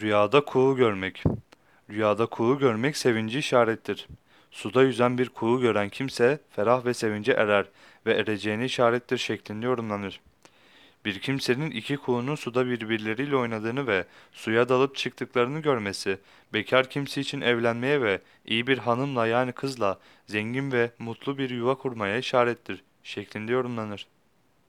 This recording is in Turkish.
Rüyada kuğu görmek. Rüyada kuğu görmek sevinci işarettir. Suda yüzen bir kuğu gören kimse ferah ve sevince erer ve ereceğini işarettir şeklinde yorumlanır. Bir kimsenin iki kuğunun suda birbirleriyle oynadığını ve suya dalıp çıktıklarını görmesi, bekar kimse için evlenmeye ve iyi bir hanımla yani kızla zengin ve mutlu bir yuva kurmaya işarettir şeklinde yorumlanır.